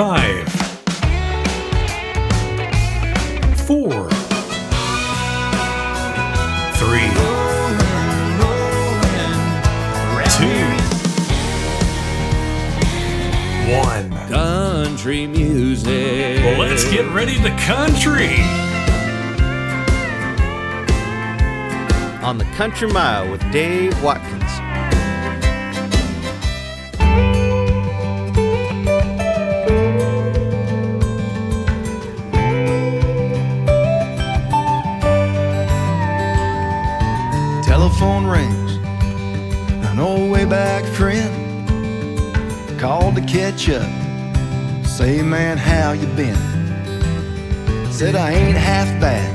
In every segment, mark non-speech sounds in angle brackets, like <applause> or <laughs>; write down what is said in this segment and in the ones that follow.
Five, four, three, two, one. Country music. Well, let's get ready to country. on the Country Mile with Dave Watkins. Man, how you been? Said I ain't half bad,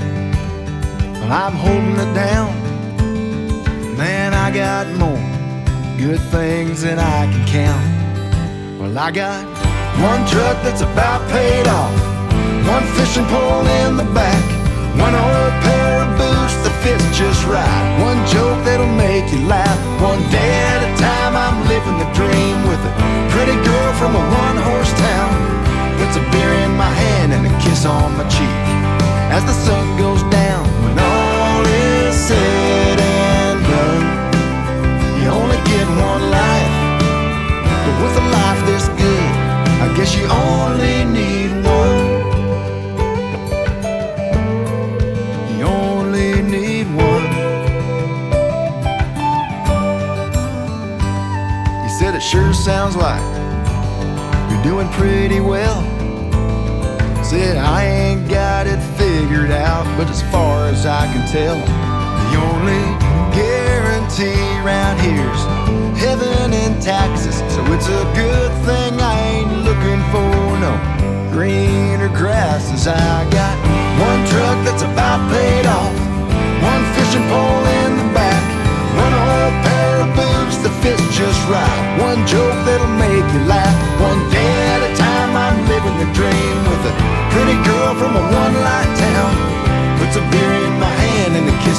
but I'm holding it down. Man, I got more good things than I can count. Well, I got one truck that's about paid off, one fishing pole in the back, one old pair of boots that fits just right, one joke that'll make you laugh. One day at a time, I'm living the dream with a pretty girl from a one as the sun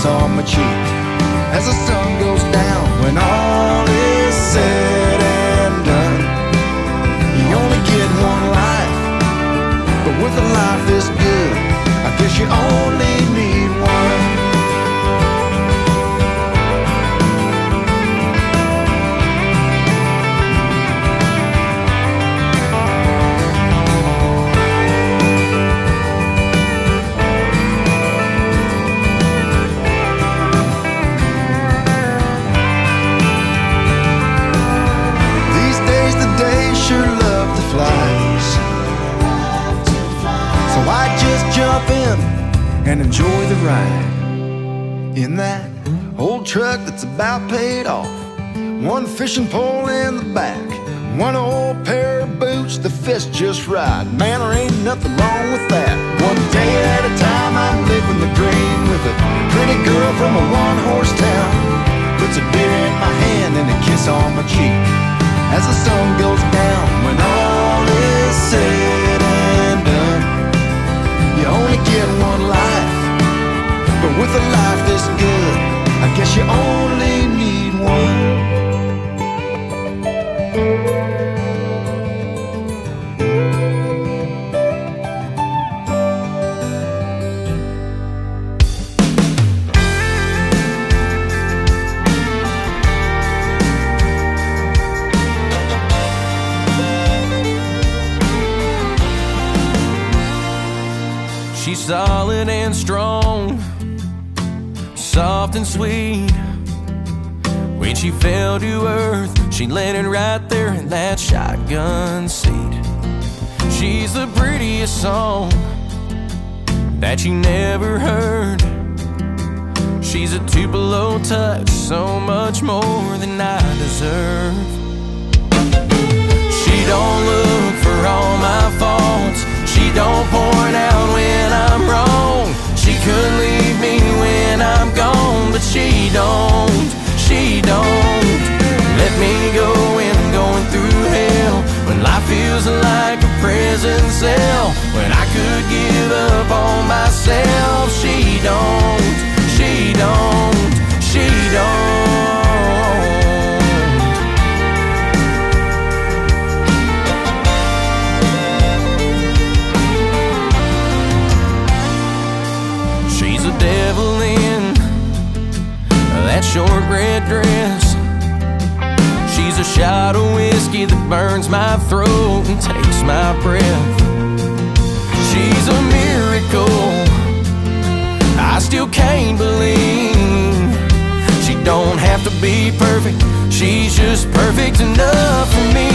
on my cheek as the sun goes down. When all is said and done, you only get one life, but with a life this good, I guess you only in and enjoy the ride. In that old truck that's about paid off. One fishing pole in the back. One old pair of boots that fits just right. Man, there ain't nothing wrong with that. One day at a time, I'm living the dream with a pretty girl from a one horse town. Puts a beer in my hand and a kiss on my cheek as the sun goes down. When all is said one life. But with a life this good, I guess you only need one. Solid and strong, soft and sweet. When she fell to earth, she landed right there in that shotgun seat. She's the prettiest song that you never heard. She's a Tupelo touch, so much more than I deserve. She don't look for all my faults. She don't point out when I'm wrong. She could leave me when I'm gone, but she don't. She don't let me go when I'm going through hell. When life feels like a prison cell. When I could give up on myself. She don't. She don't. She don't. That burns my throat and takes my breath. She's a miracle. I still can't believe she don't have to be perfect. She's just perfect enough for me.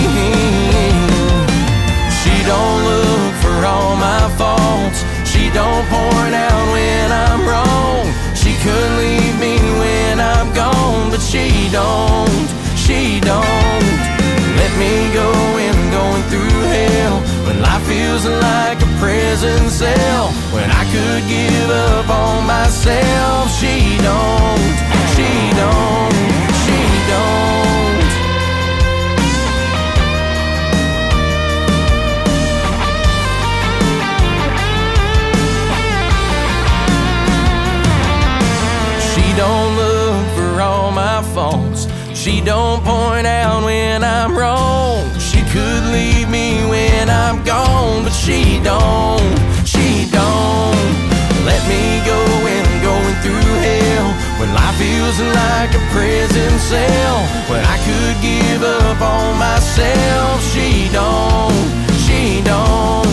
She don't look for all my faults. She don't point out when I'm wrong. She could leave me when I'm gone, but she don't. She don't let me go when I'm going through hell. When life feels like a prison cell. When I could give up on myself. She don't. She don't. She don't. She don't She don't point out when I'm wrong. She could leave me when I'm gone, but she don't. She don't let me go when I'm going through hell. When life feels like a prison cell. When I could give up on myself. She don't. She don't.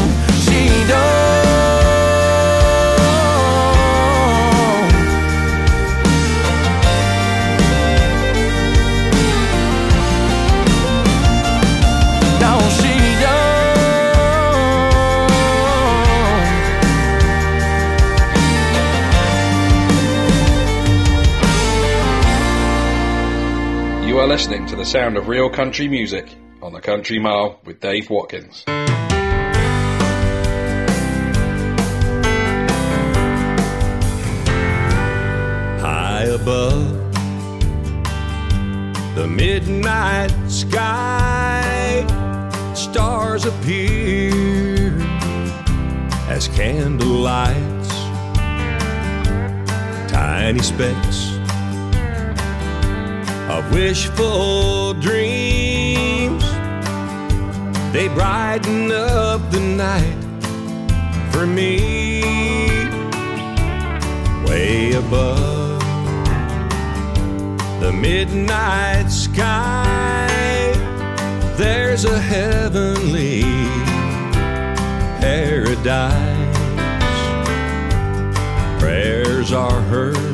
You are listening to the sound of real country music on the Country Mile with Dave Watkins. high above the midnight sky stars appear as candle lights, tiny specks of wishful dreams they brighten up the night for me way above the midnight sky. There's a heavenly paradise. Prayers are heard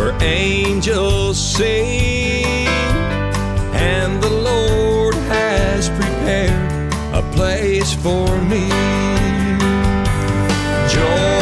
where angels sing, and the Lord has prepared a place for me. Joy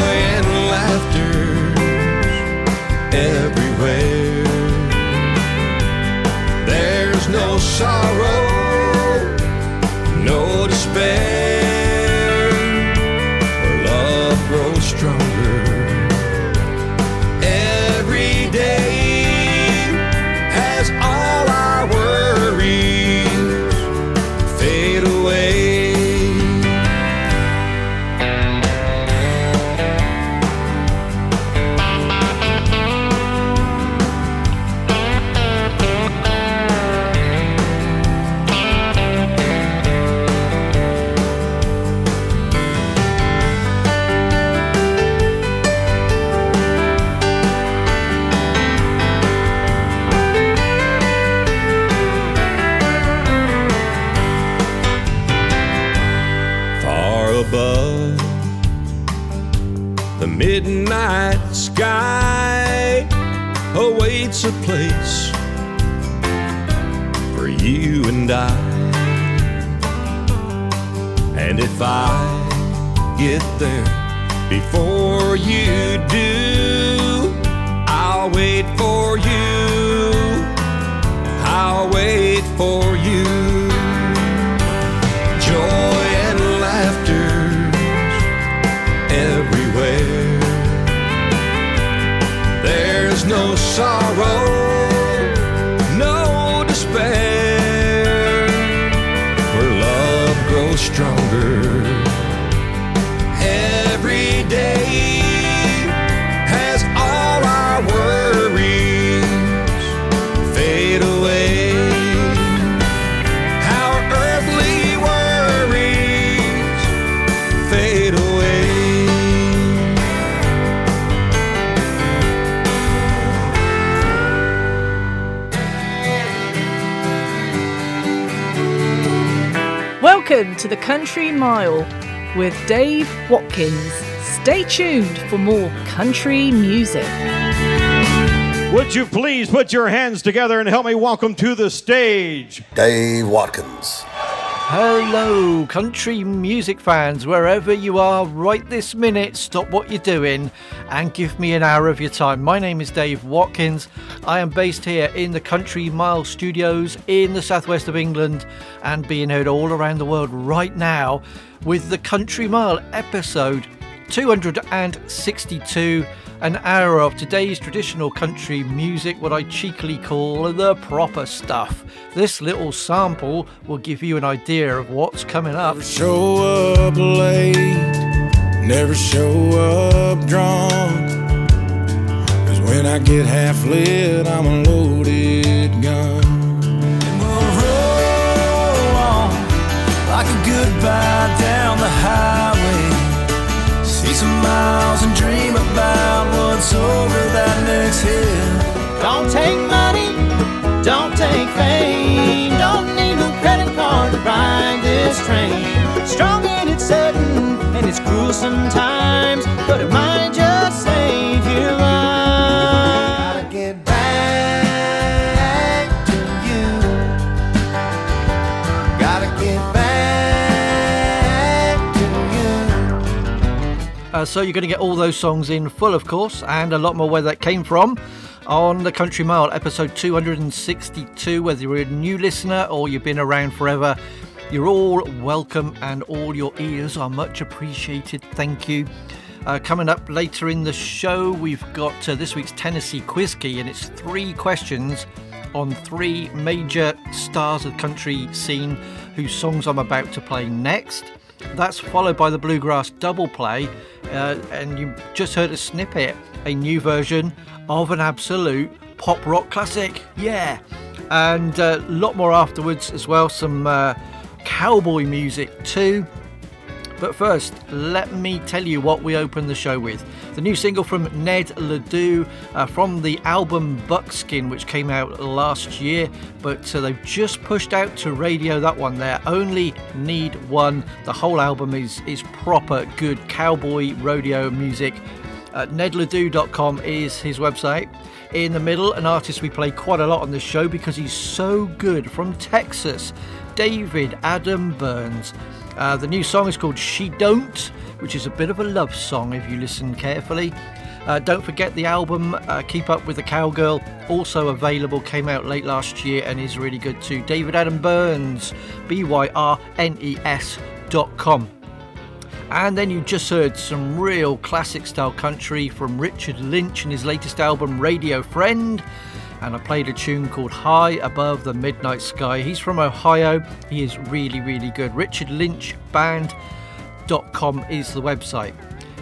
a place for you and I. And if I get there before you do, I'll wait for you. I'll wait for you. To the Country Mile with Dave Watkins. Stay tuned for more country music. Would you please put your hands together and help me welcome to the stage Dave Watkins. Hello, country music fans, wherever you are right this minute, stop what you're doing and give me an hour of your time. My name is Dave Watkins. I am based here in the Country Mile Studios in the southwest of England and being heard all around the world right now with the Country Mile episode 262 an hour of today's traditional country music, what I cheekily call the proper stuff. This little sample will give you an idea of what's coming up. Never Show up late, never show up drunk. Cause when I get half lit, I'm a loaded gun. And we'll roll on like a goodbye down the highway. See some miles and dream about what's over that next hill. Don't take money, don't take fame, don't need no credit card to ride this train. Strong and it's sudden and it's cruel sometimes, but it might just Uh, so you're going to get all those songs in full, of course, and a lot more where that came from on the Country Mile, episode 262. Whether you're a new listener or you've been around forever, you're all welcome and all your ears are much appreciated. Thank you. Uh, coming up later in the show, we've got uh, this week's Tennessee Quiz Key, and it's three questions on three major stars of the country scene whose songs I'm about to play next. That's followed by the Bluegrass Double Play, uh, and you just heard a snippet, a new version of an absolute pop rock classic. Yeah, and a lot more afterwards as well, some uh, cowboy music too. But first, let me tell you what we opened the show with. The new single from Ned Ledoux uh, from the album Buckskin, which came out last year, but uh, they've just pushed out to radio that one there. Only Need One. The whole album is, is proper good cowboy rodeo music. Uh, NedLedoux.com is his website. In the middle, an artist we play quite a lot on this show because he's so good from Texas, David Adam Byrnes. Uh, the new song is called She Don't, which is a bit of a love song if you listen carefully. Uh, don't forget the album uh, Keep Up with the Cowgirl, also available, came out late last year and is really good too. David Adam Byrnes, B Y R N E S dot com. And then you just heard some real classic style country from Richard Lynch and his latest album Radio Friend. And I played a tune called High Above the Midnight Sky. He's from Ohio. He is really, really good. Richard Lynch Band.com is the website.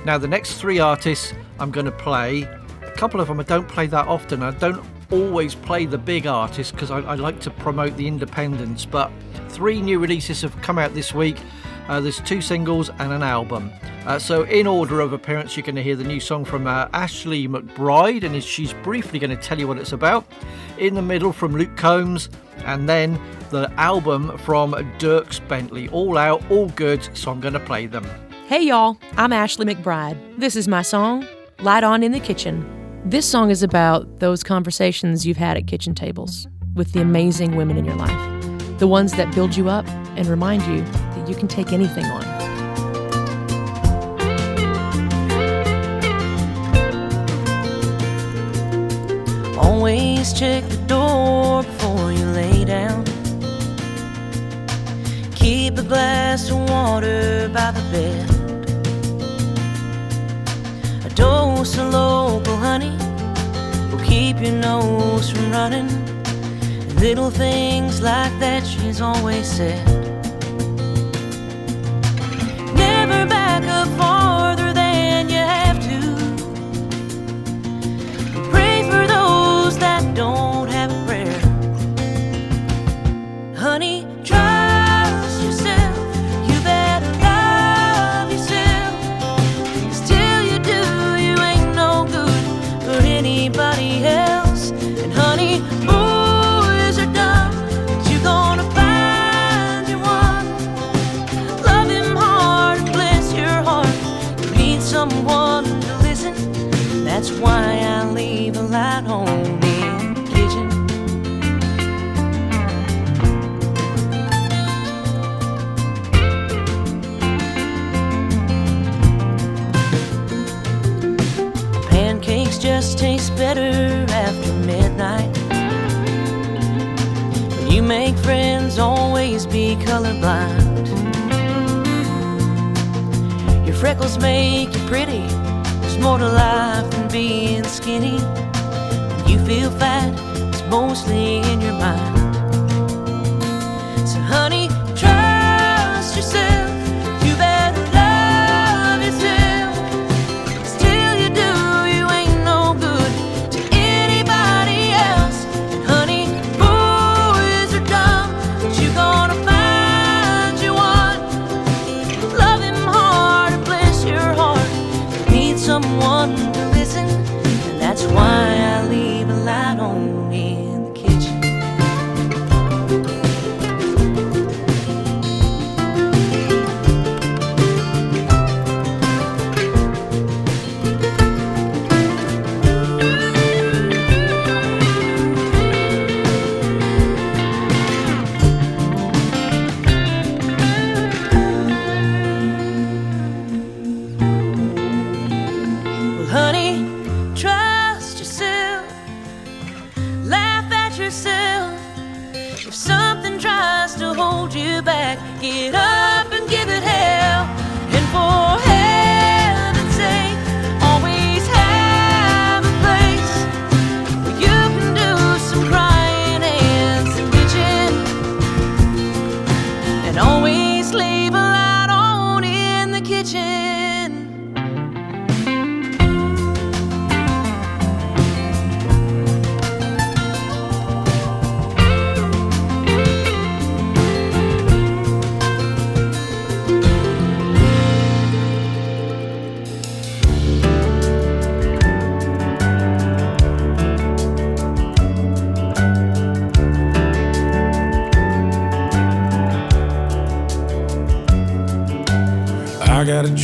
Now, the next three artists I'm going to play, a couple of them I don't play that often. I don't always play the big artists because I, I like to promote the independents, but three new releases have come out this week. Uh, there's two singles and an album. Uh, so, in order of appearance, you're going to hear the new song from uh, Ashley McBryde, and she's briefly going to tell you what it's about. In the middle, from Luke Combs, and then the album from Dierks Bentley. All out, all good, so I'm going to play them. Hey, y'all, I'm Ashley McBryde. This is my song, Light On in the Kitchen. This song is about those conversations you've had at kitchen tables with the amazing women in your life, the ones that build you up and remind you you can take anything on. Always check the door before you lay down. keep a glass of water by the bed. A dose of local honey will keep your nose from running. Little things like that she's always said. Back up farther than you have to. Pray for those that don't have colorblind. Your freckles make you pretty. There's more to life than being skinny. When you feel fat, it's mostly in your mind.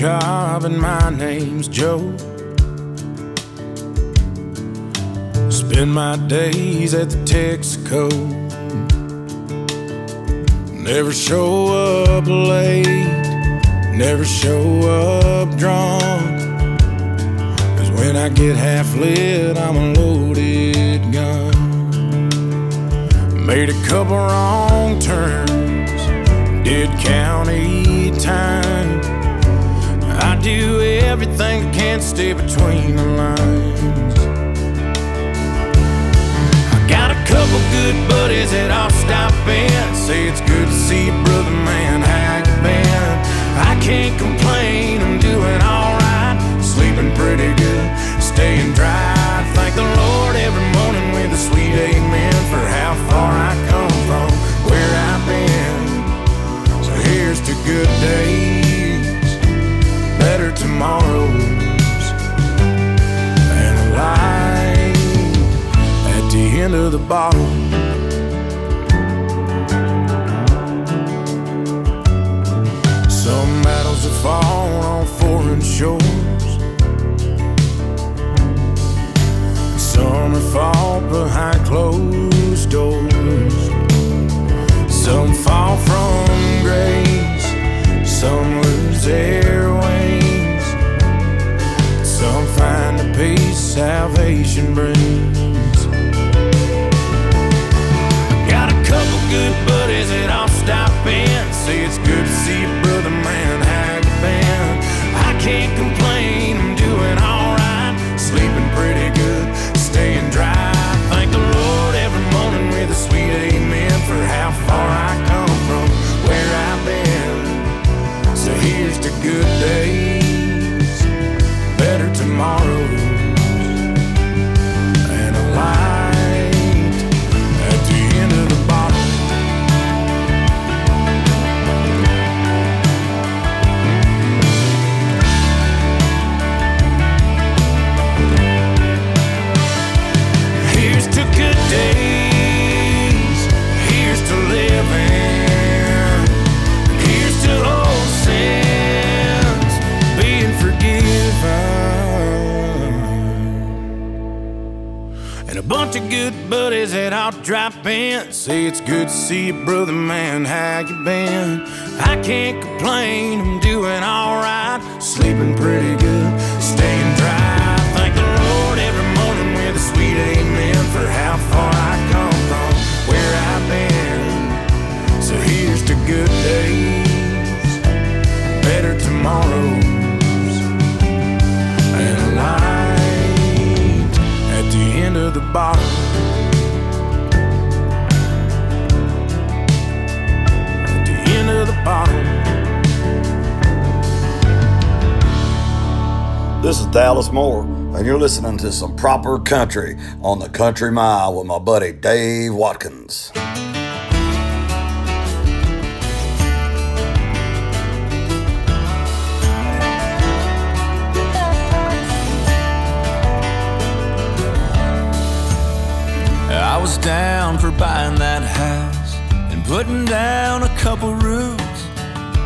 Job and my name's Joe. Spend my days at the Texaco. Never show up late, never show up drunk. Cause when I get half lit, I'm a loaded gun. Made a couple wrong turns, did county time. Everything can't stay between the lines. I got a couple good buddies that I'll stop in. Say it's good to see you, brother man. How you been? I can't complain, I'm doing alright. Sleeping pretty good, staying dry. Thank the Lord every morning with a sweet amen for how far I come from, where I've been. So here's to good days, tomorrows, and a light at the end of the bottle. Some battles are fallen on foreign shores. Some are fought behind closed doors. Some fall from grace. Some lose their wings find the peace salvation brings. Got a couple good buddies that I'll stop in. Say it's good to see you, brother man. How you been? I can't complain. I'm doing all right. Sleeping pretty good, staying dry. Thank the Lord every morning with a sweet amen for how far I come from where I've been. So here's the good days. All. Say it's good to see you, brother man. How you been? I can't complain, I'm doing alright. Sleeping pretty This is Dallas Moore, and you're listening to some proper country on the Country Mile with my buddy Dave Watkins. I was down for buying that house and putting down a couple roofs.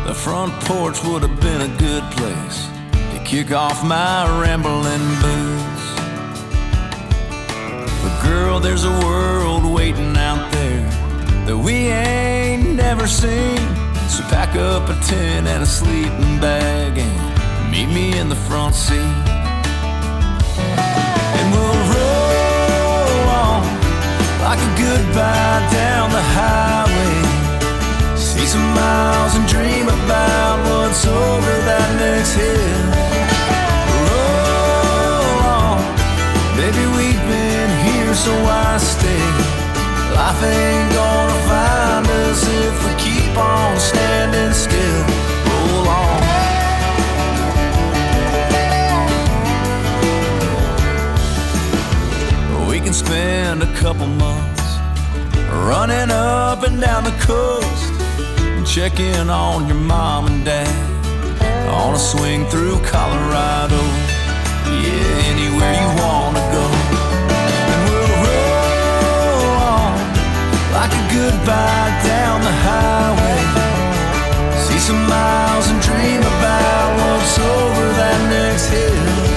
The front porch would have been a good place kick off my rambling boots. But girl, there's a world waiting out there that we ain't never seen. So pack up a tent and a sleeping bag and meet me in the front seat. And we'll roll on like a goodbye down the highway. See some miles and dream about what's over that next hill. So why stay? Life ain't gonna find us if we keep on standing still. Roll on. We can spend a couple months running up and down the coast and check on your mom and dad on a swing through Colorado. Yeah, anywhere you wanna goodbye down the highway. See some miles and dream about what's over that next hill.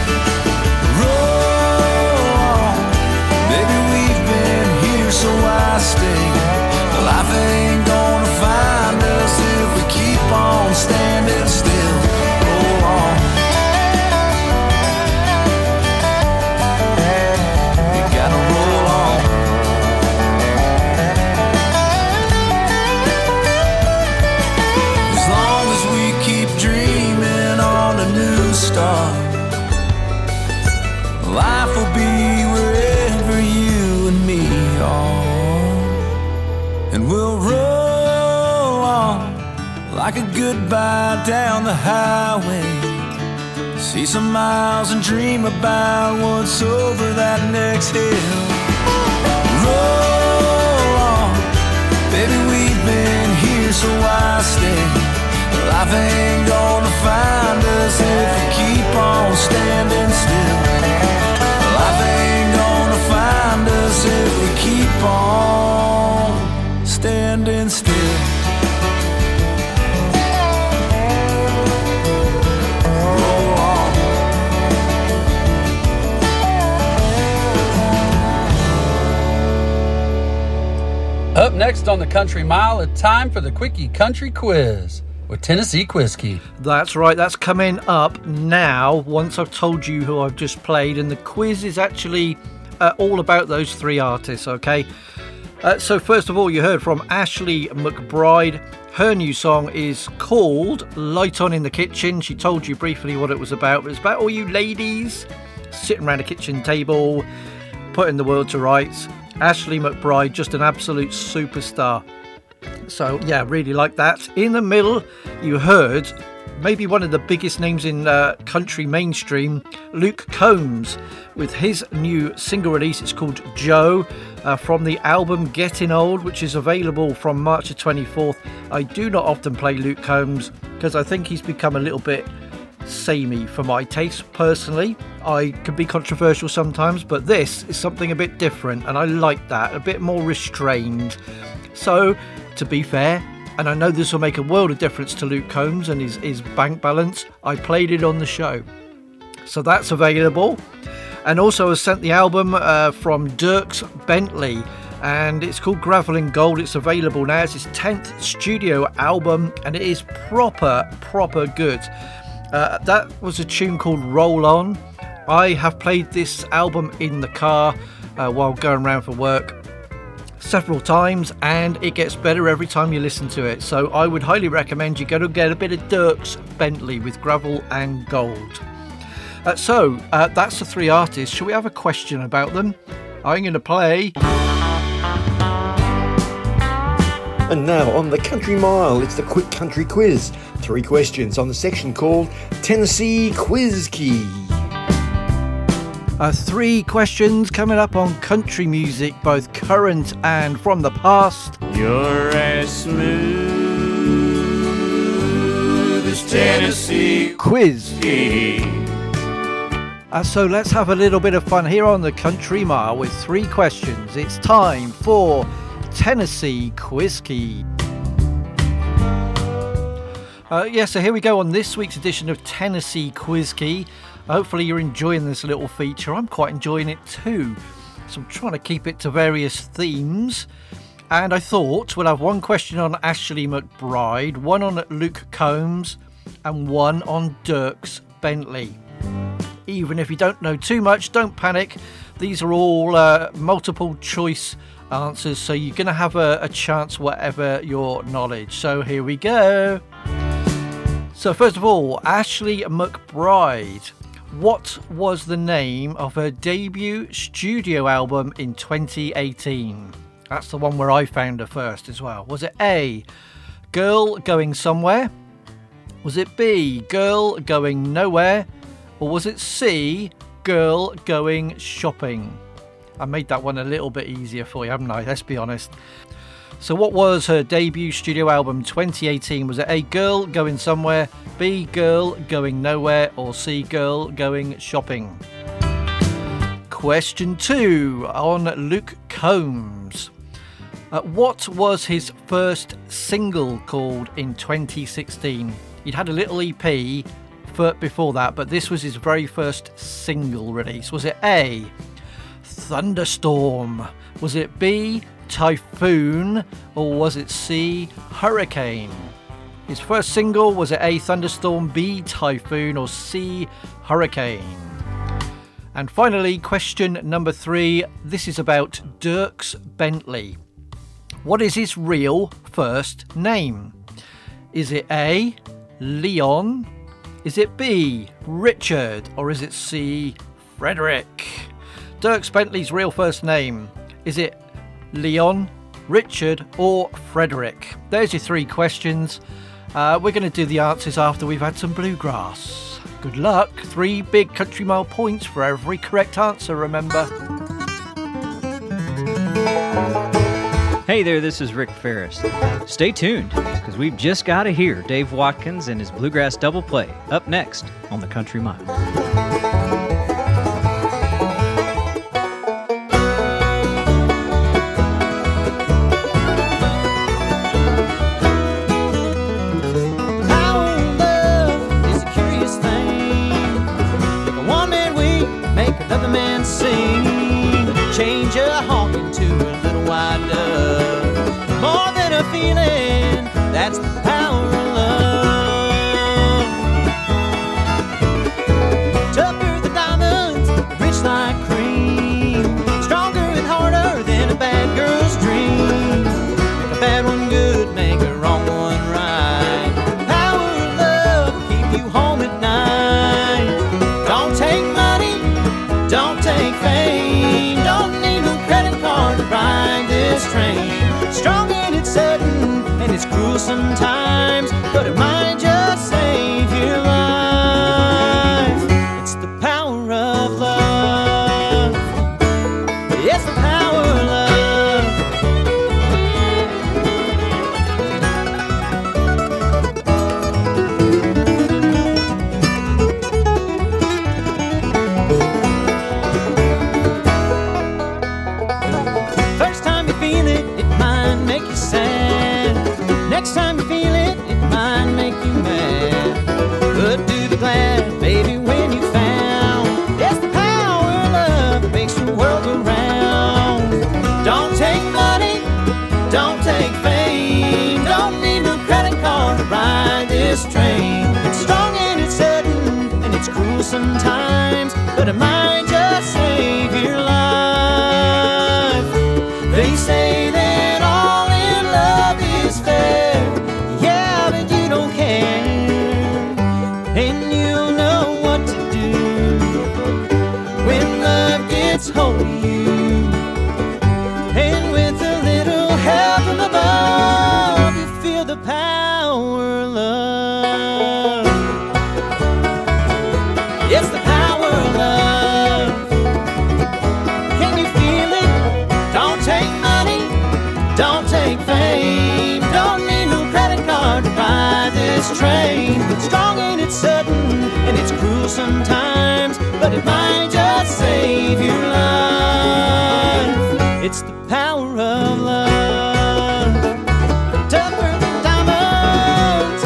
Goodbye down the highway. See some miles and dream about what's over that next hill. Roll on, baby, we've been here, so why stay? Life ain't gonna find us if we keep on standing still. Life ain't gonna find us if we keep on next on the Country Mile, it's time for the Quickie Country Quiz with Tennessee Whiskey. That's right, that's coming up now once I've told you who I've just played, and the quiz is actually uh, all about those three artists, okay? Uh, so, first of all, you heard from Ashley McBryde. Her new song is called Light On in the Kitchen. She told you briefly what it was about. But it's about all you ladies sitting around a kitchen table, putting the world to rights. Ashley McBryde, just an absolute superstar. So, yeah, really like that. In the middle, you heard maybe one of the biggest names in uh, country mainstream, Luke Combs, with his new single release. It's called Joe uh, from the album Getting Old, which is available from March the 24th. I do not often play Luke Combs because I think he's become a little bit samey for my taste personally. I can be controversial sometimes, but this is something a bit different, and I like that, a bit more restrained. So, to be fair, and I know this will make a world of difference to Luke Combs and his, his bank balance, I played it on the show. So that's available. and also I sent the album uh, from Dierks Bentley. And it's called Gravel and Gold. It's available now. It's his 10th studio album, and it is proper, proper good. Uh, that was a tune called Roll On. I have played this album in the car uh, while going around for work several times and it gets better every time you listen to it. So I would highly recommend you go to get a bit of Dierks Bentley with Gravel and Gold. Uh, so uh, that's the three artists. Shall we have a question about them? I'm going to play. And now on the Country Mile, it's the Quick Country Quiz. Three questions on the section called Tennessee Quiz Key. Uh, three questions coming up on country music, both current and from the past. You're as smooth as Tennessee quiz. key. Uh, so let's have a little bit of fun here on the Country Mile with three questions. It's time for Tennessee Quiz Key. Uh, yeah, so here we go on this week's edition of Tennessee Quiz Key. Hopefully, you're enjoying this little feature. I'm quite enjoying it too. So, I'm trying to keep it to various themes. And I thought we'll have one question on Ashley McBryde, one on Luke Combs, and one on Dierks Bentley. Even if you don't know too much, don't panic. These are all uh, multiple choice answers, so you're going to have a, a chance, whatever your knowledge. So here we go. So, first of all, Ashley McBryde. What was the name of her debut studio album in 2018? That's the one where I found her first as well. Was it A, Girl Going Somewhere? Was it B, Girl Going Nowhere? Or was it C, Girl Going Shopping? I made that one a little bit easier for you, haven't I? Let's be honest. So, what was her debut studio album 2018? Was it A, Girl Going Somewhere, B, Girl Going Nowhere, or C, Girl Going Shopping? Question two on Luke Combs. Uh, what was his first single called in 2016? He'd had a little EP for, before that, but this was his very first single release. Was it A, Thunderstorm? Was it B, Typhoon? Or was it C, Hurricane? His first single was it A, Thunderstorm, B, Typhoon, or C, Hurricane? And finally, question number three. This is about Dierks Bentley. What is his real first name? Is it A, Leon? Is it B, Richard? Or is it C, Frederick? Dierks Bentley's real first name. Is it Leon, Richard, or Frederick? There's your three questions. Uh, we're going to do the answers after we've had some bluegrass. Good luck. Three big country mile points for every correct answer, remember. Hey there, this is Rick Faris. Stay tuned, because we've just got to hear Dave Watkins and his Bluegrass Double Play up next on the Country Mile. And It's strong and it's sudden and it's cruel sometimes, but it might just save your life. It's the power of love. Tougher than diamonds.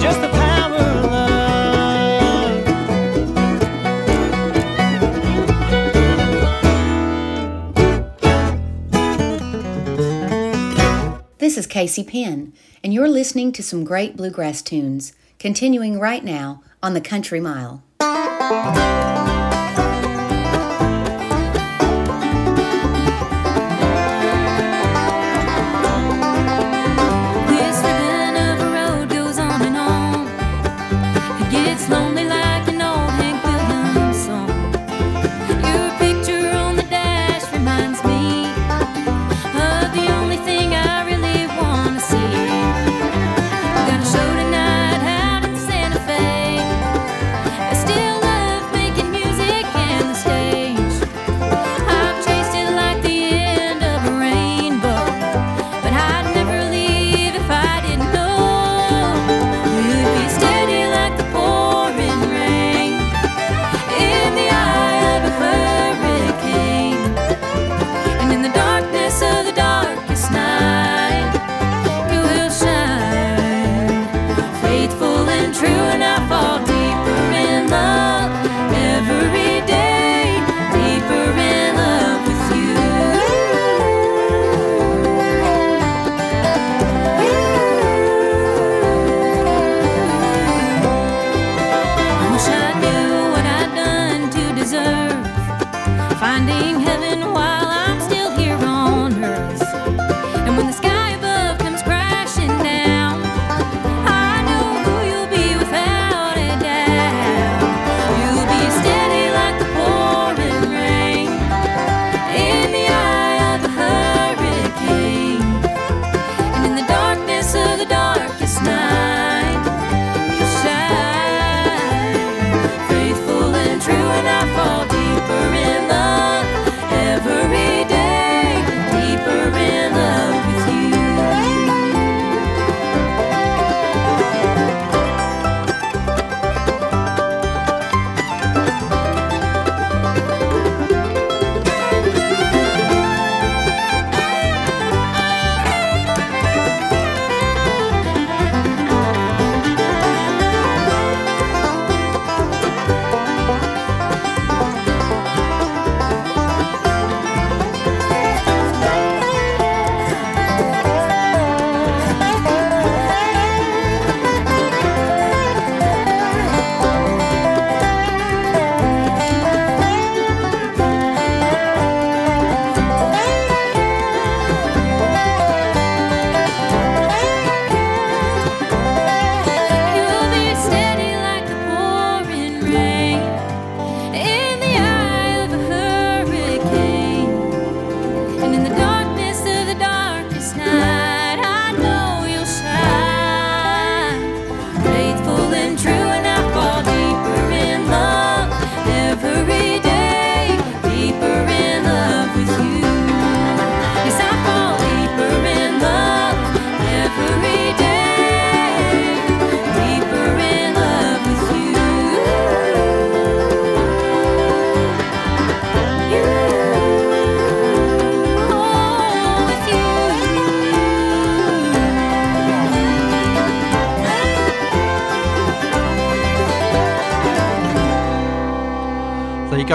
Just the power of love. This is Casey Penn and you're listening to some great bluegrass tunes, continuing right now on the Country Mile. living wild.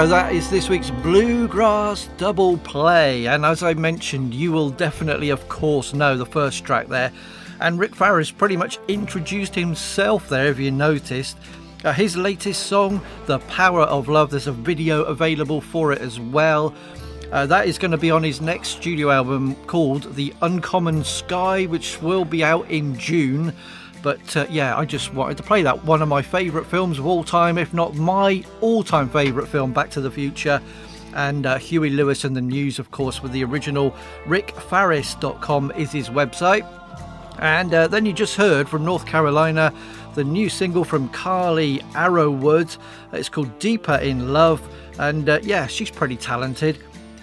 So that is this week's Bluegrass Double Play. And as I mentioned, you will definitely, of course, know the first track there. And Rick Faris pretty much introduced himself there, if you noticed. Uh, his latest song, The Power of Love, there's a video available for it as well. Uh, that is going to be on his next studio album called The Uncommon Sky, which will be out in June. But uh, yeah, I just wanted to play that. One of my favourite films of all time, if not my all time favourite film, Back to the Future. And uh, Huey Lewis and the News, of course, with the original rickfaris.com is his website. And uh, then you just heard from North Carolina the new single from Carley Arrowood. It's called Deeper in Love. And uh, yeah, she's pretty talented.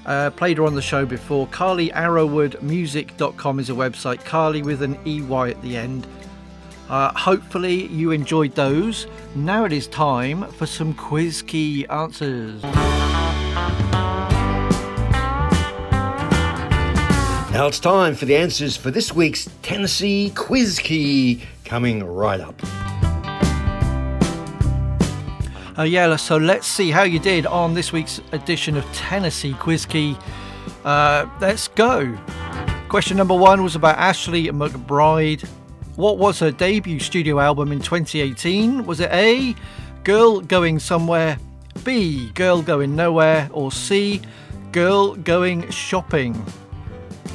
Uh, played her on the show before. Carley Arrowoodmusic.com is a website. Carley with an EY at the end. Uh, hopefully you enjoyed those. Now it is time for some quiz key answers. Now it's time for the answers for this week's Tennessee Quiz Key coming right up. Uh, yeah, so let's see how you did on this week's edition of Tennessee Quiz Key. Uh, let's go. Question number one was about Ashley McBryde. What was her debut studio album in 2018? Was it A, Girl Going Somewhere, B, Girl Going Nowhere, or C, Girl Going Shopping?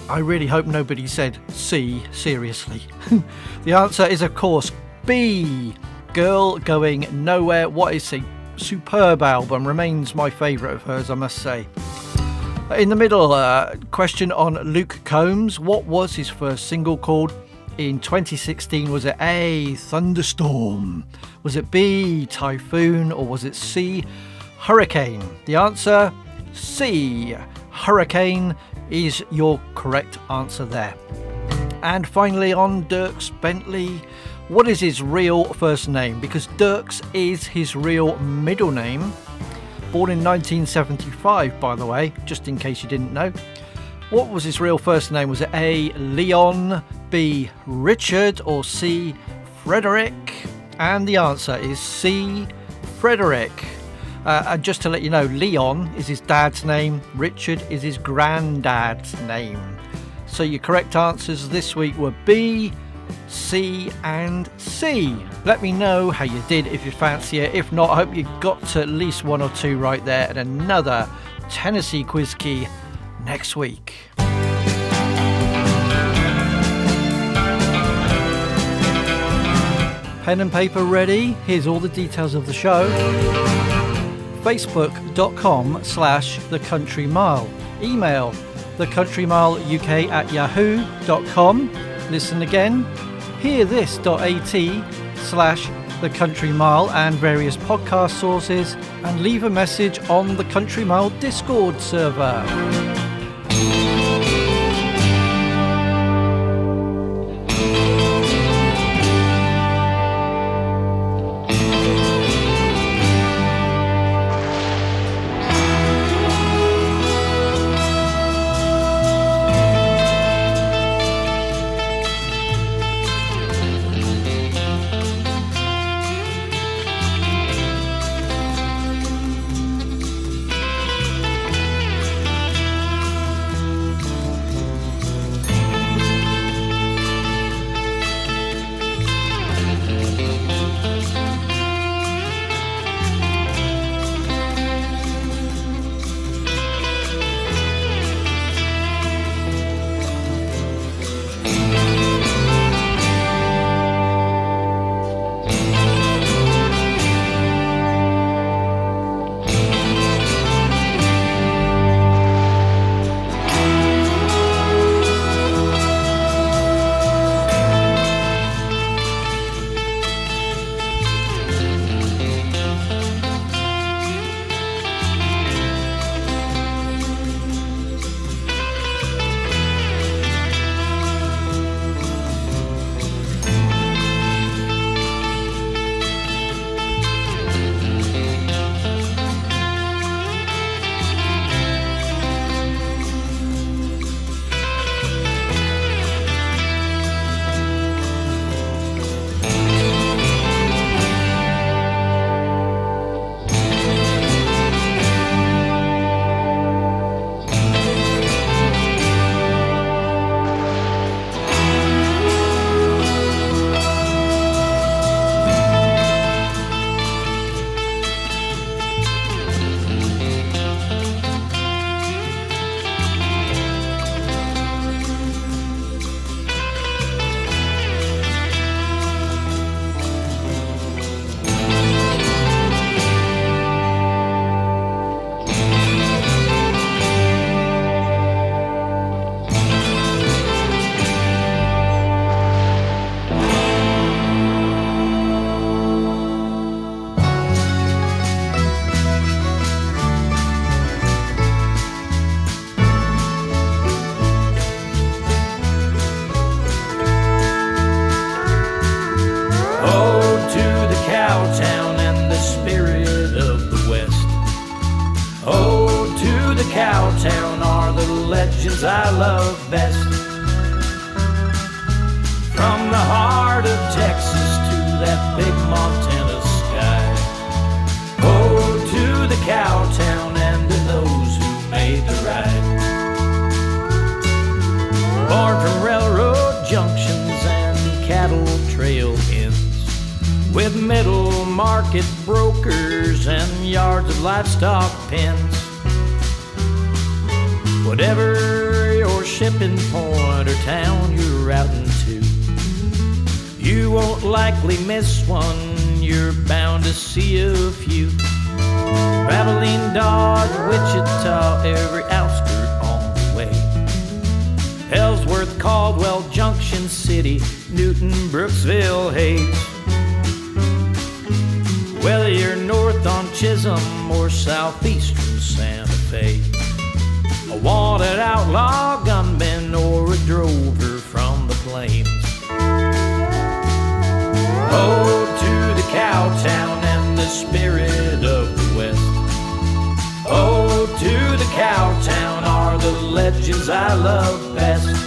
I really hope nobody said C, seriously. <laughs> the answer is, of course, B, Girl Going Nowhere. What is a superb album, remains my favourite of hers, I must say. In the middle, uh, question on Luke Combs. What was his first single called? In 2016, was it A, Thunderstorm? Was it B, Typhoon? Or was it C, Hurricane? The answer C, Hurricane is your correct answer there. And finally, on Dierks Bentley, what is his real first name? Because Dierks is his real middle name. Born in 1975, by the way, just in case you didn't know. What was his real first name? Was it A. Leon, B. Richard, or C. Frederick? And the answer is C. Frederick. Uh, and just to let you know, Leon is his dad's name, Richard is his granddad's name. So your correct answers this week were B, C, and C. Let me know how you did if you fancy it. If not, I hope you got to at least one or two right there and another Tennessee quiz key next week. Pen and paper ready? Here's all the details of the show. Facebook.com slash the country mile. Email the country mile uk at yahoo.com listen again. Hear this.at slash the country mile and various podcast sources and leave a message on the country mile discord server I love best.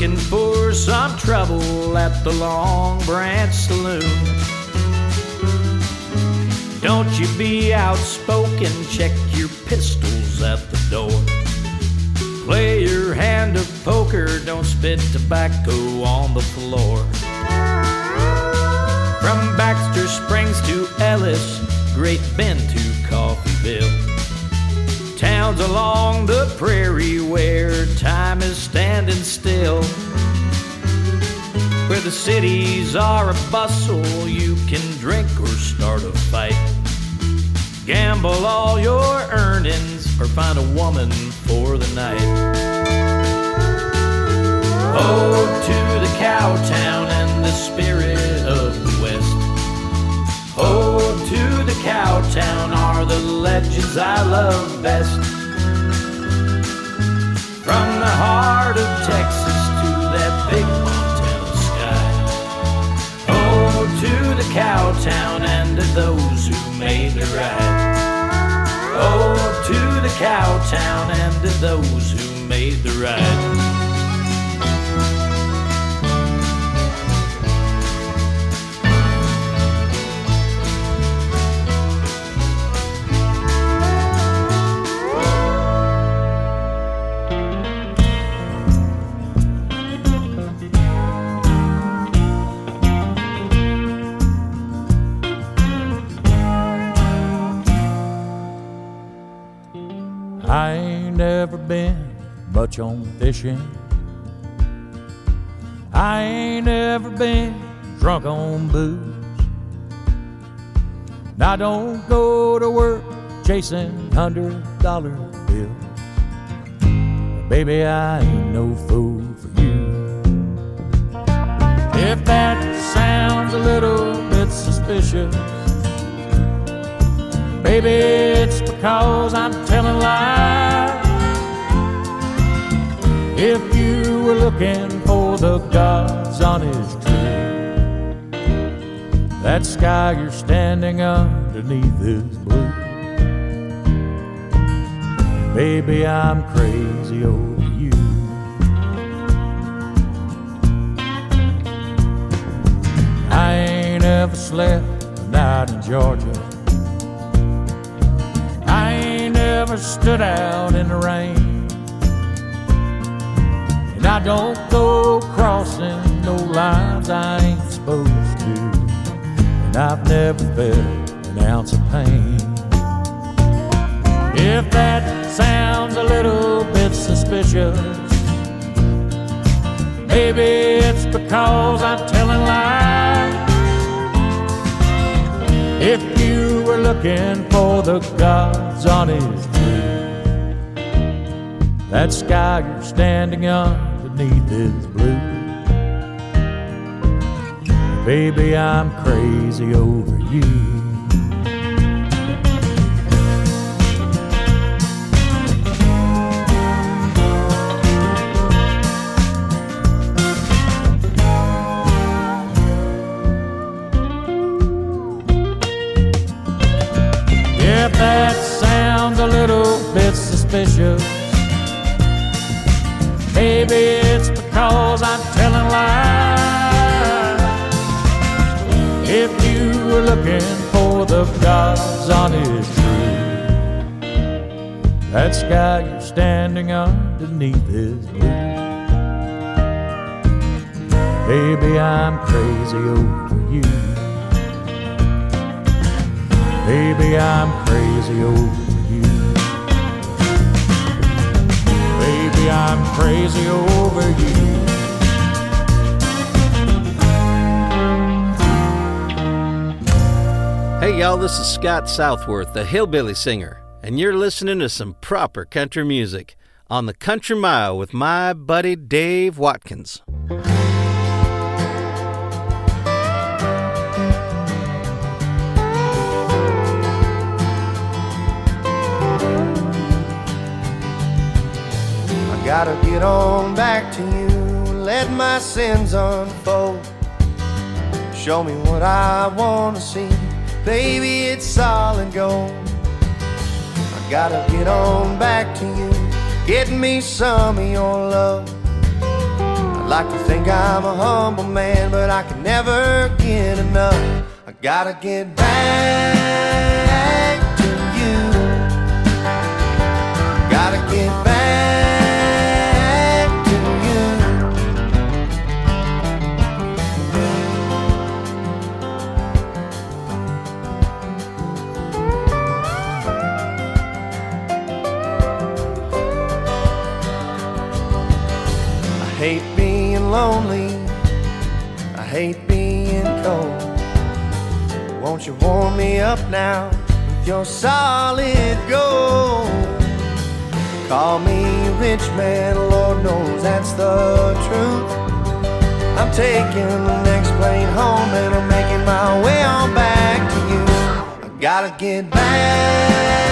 Looking for some trouble at the Long Branch Saloon. Don't you be outspoken, check your pistols at the door. Play your hand of poker, don't spit tobacco on the floor. From Baxter Springs to Ellis, Great Bend to. Towns along the prairie where time is standing still. Where the cities are a bustle, you can drink or start a fight. Gamble all your earnings or find a woman for the night. Oh, to the cowtown and the spirit of the West. Oh, to the cowtown are the legends I love best. From the heart of Texas to that big Montana sky. Oh, to the cowtown and to those who made the ride. Oh, to the cowtown and to those who made the ride. On fishing. I ain't ever been drunk on booze. And I don't go to work chasing hundred dollar bills. Baby, I ain't no fool for you. If that sounds a little bit suspicious, Baby, it's because I'm telling lies. If you were looking for the God's honest truth, that sky you're standing underneath is blue. Baby, I'm crazy over you. I ain't ever slept a night in Georgia. I ain't ever stood out in the rain. I don't go crossing no lines I ain't supposed to. And I've never felt an ounce of pain. If that sounds a little bit suspicious. Maybe it's because I'm telling lies. If you were looking for the gods on his tree, that sky you're standing underneath is blue. Baby, I'm crazy over you. That sounds a little bit suspicious, maybe gods on his tree, that sky you're standing underneath is blue. Baby, I'm crazy over you. Baby, I'm crazy over you. Baby, I'm crazy over you. Hey, y'all, this is Scott Southworth, the Hillbilly Singer, and you're listening to some proper country music on the Country Mile with my buddy Dave Watkins. I gotta get on back to you let my sins unfold. Show me what I wanna see, baby, it's solid gold. I gotta get on back to you, get me some of your love. I'd like to think I'm a humble man, but I can never get enough. I gotta get back lonely. I hate being cold. Won't you warm me up now with your solid gold? Call me rich man, Lord knows that's the truth. I'm taking the next plane home and I'm making my way on back to you. I gotta get back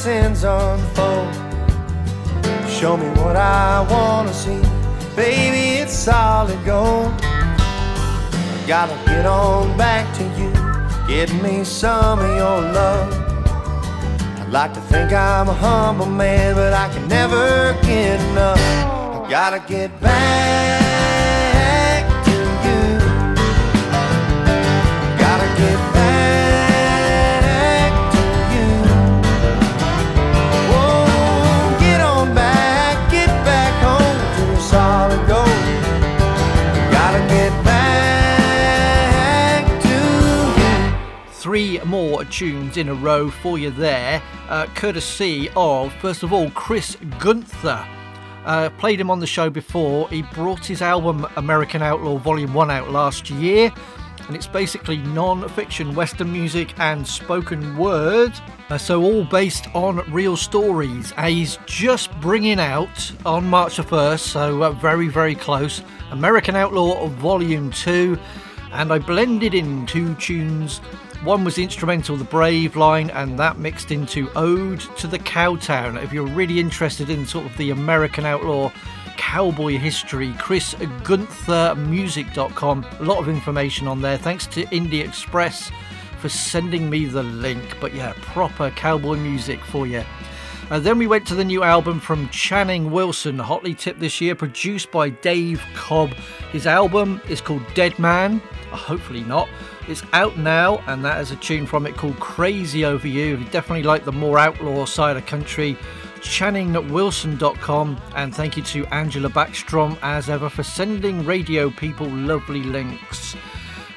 sins unfold. Show me what I wanna see. Baby, it's solid gold. Gotta get on back to you. Give me some of your love. I'd like to think I'm a humble man, but I can never get enough. I gotta get back more tunes in a row for you there, uh, courtesy of, first of all, Chris Guenther. Uh, played him on the show before. He brought his album American Outlaw Volume 1 out last year, and it's basically non fiction Western music and spoken word. Uh, so, all based on real stories. Uh, he's just bringing out on March the 1st, so uh, very, very close, American Outlaw Volume 2. And I blended in two tunes one was the instrumental The Brave line, and that mixed into Ode to the Cowtown. If you're really interested in sort of the American outlaw cowboy history, Chris Guenther Music.com. A lot of information on there. Thanks to Indie Express for sending me the link. But yeah, proper cowboy music for you. Uh, then we went to the new album from Channing Wilson, hotly tipped this year, produced by Dave Cobb. His album is called Dead Man. Hopefully not. It's out now, and that is a tune from it called Crazy Over You. If you definitely like the more outlaw side of country, channingwilson.com. And thank you to Angela Backstrom, as ever, for sending radio people lovely links.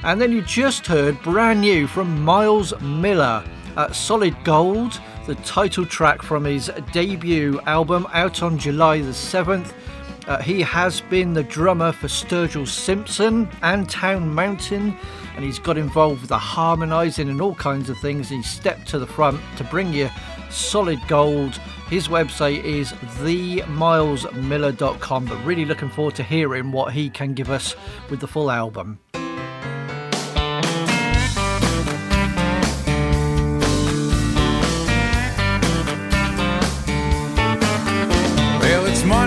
And then you just heard brand new from Miles Miller, uh, Solid Gold, the title track from his debut album out on July the 7th. Uh, he has been the drummer for Sturgill Simpson and Town Mountain, and he's got involved with the harmonising and all kinds of things. He stepped to the front to bring you solid gold. His website is themilesmiller.com, but really looking forward to hearing what he can give us with the full album.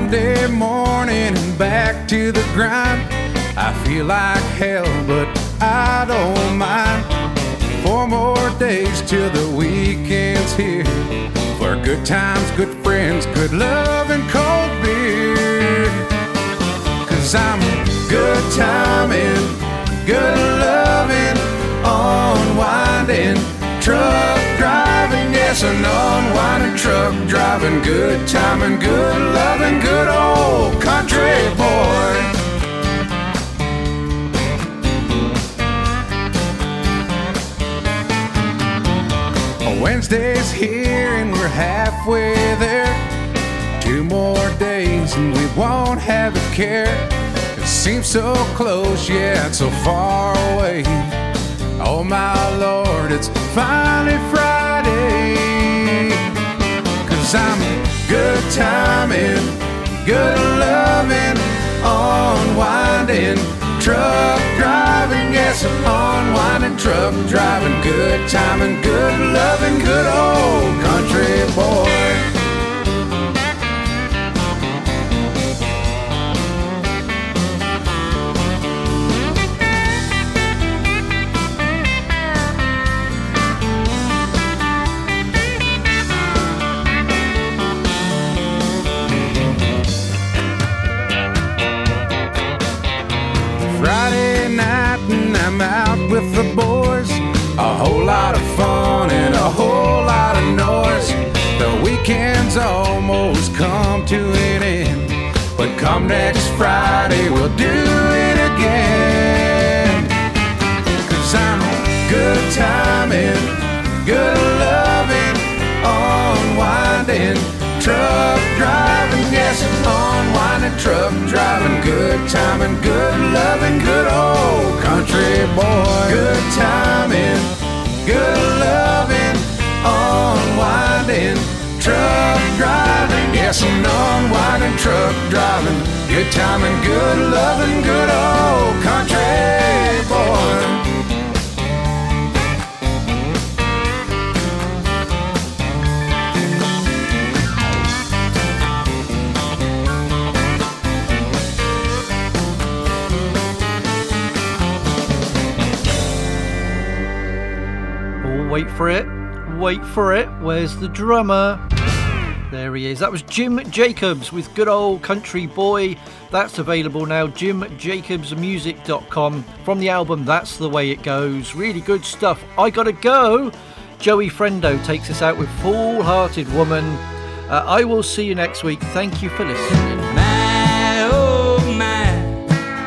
Monday morning and back to the grind. I feel like hell, but I don't mind. Four more days till the weekend's here. For good times, good friends, good love, and cold beer. Cause I'm good timing, good loving, yes, an unwinding truck driving, good timing, good loving, good old country boy. Wednesday's here and we're halfway there. Two more days and we won't have a care. It seems so close, yet so far away. Oh my lord, it's finally Friday. Cause I'm good timing, good loving, unwinding, truck driving, yes, unwinding, truck driving, good timing, good loving, good old country boy. Next Friday, we'll do it again. Cause I'm good timing, good loving, unwinding, truck driving, yes, unwinding, truck driving, good timing, good loving, good old country boy. Good timing, good loving, unwinding, truck driving, yes, an unwinding, truck driving, good timing, good loving, good old country boy. Wait for it. Wait for it. Where's the drummer? There he is. That was Jim Jacobs with Good Old Country Boy. That's available now. JimJacobsMusic.com from the album That's the Way It Goes. Really good stuff. I gotta go. Joey Friendo takes us out with Full Hearted Woman. Uh, I will see you next week. Thank you for listening. My, oh my,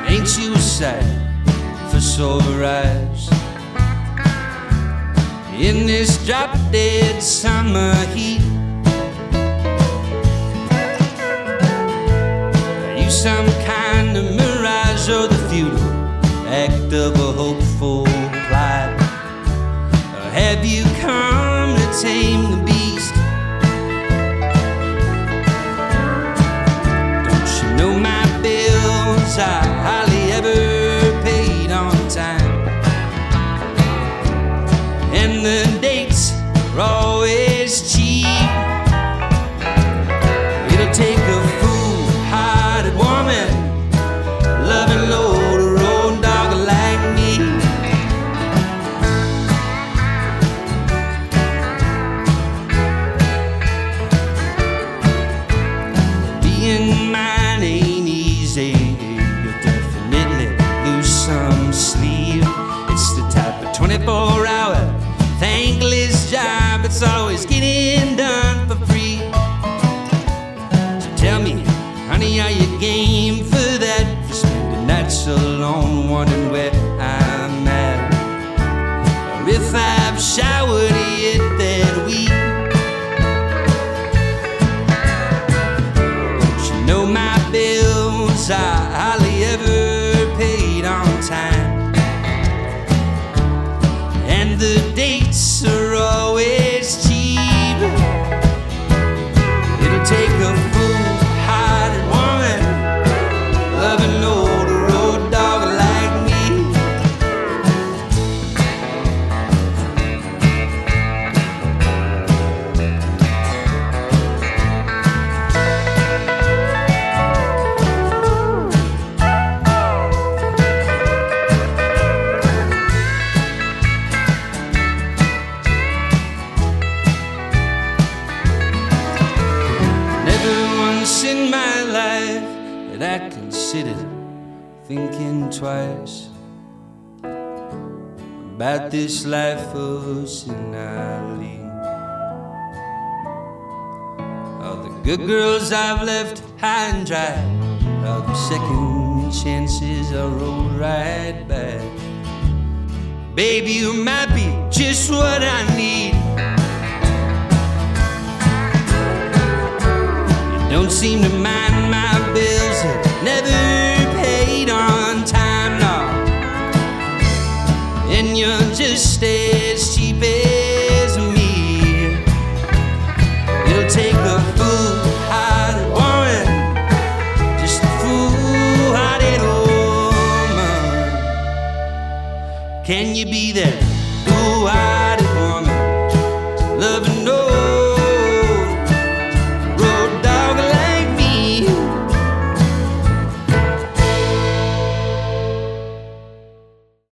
ain't you sad for sober eyes? In this drop dead summer heat, some kind of mirage or the futile act of a hopeful plot? Or uh, have you come to tame the beast? Don't you know my bills are? Good girls I've left high and dry. Of second chances I roll right back. Baby, you might be just what I need. You don't seem to mind.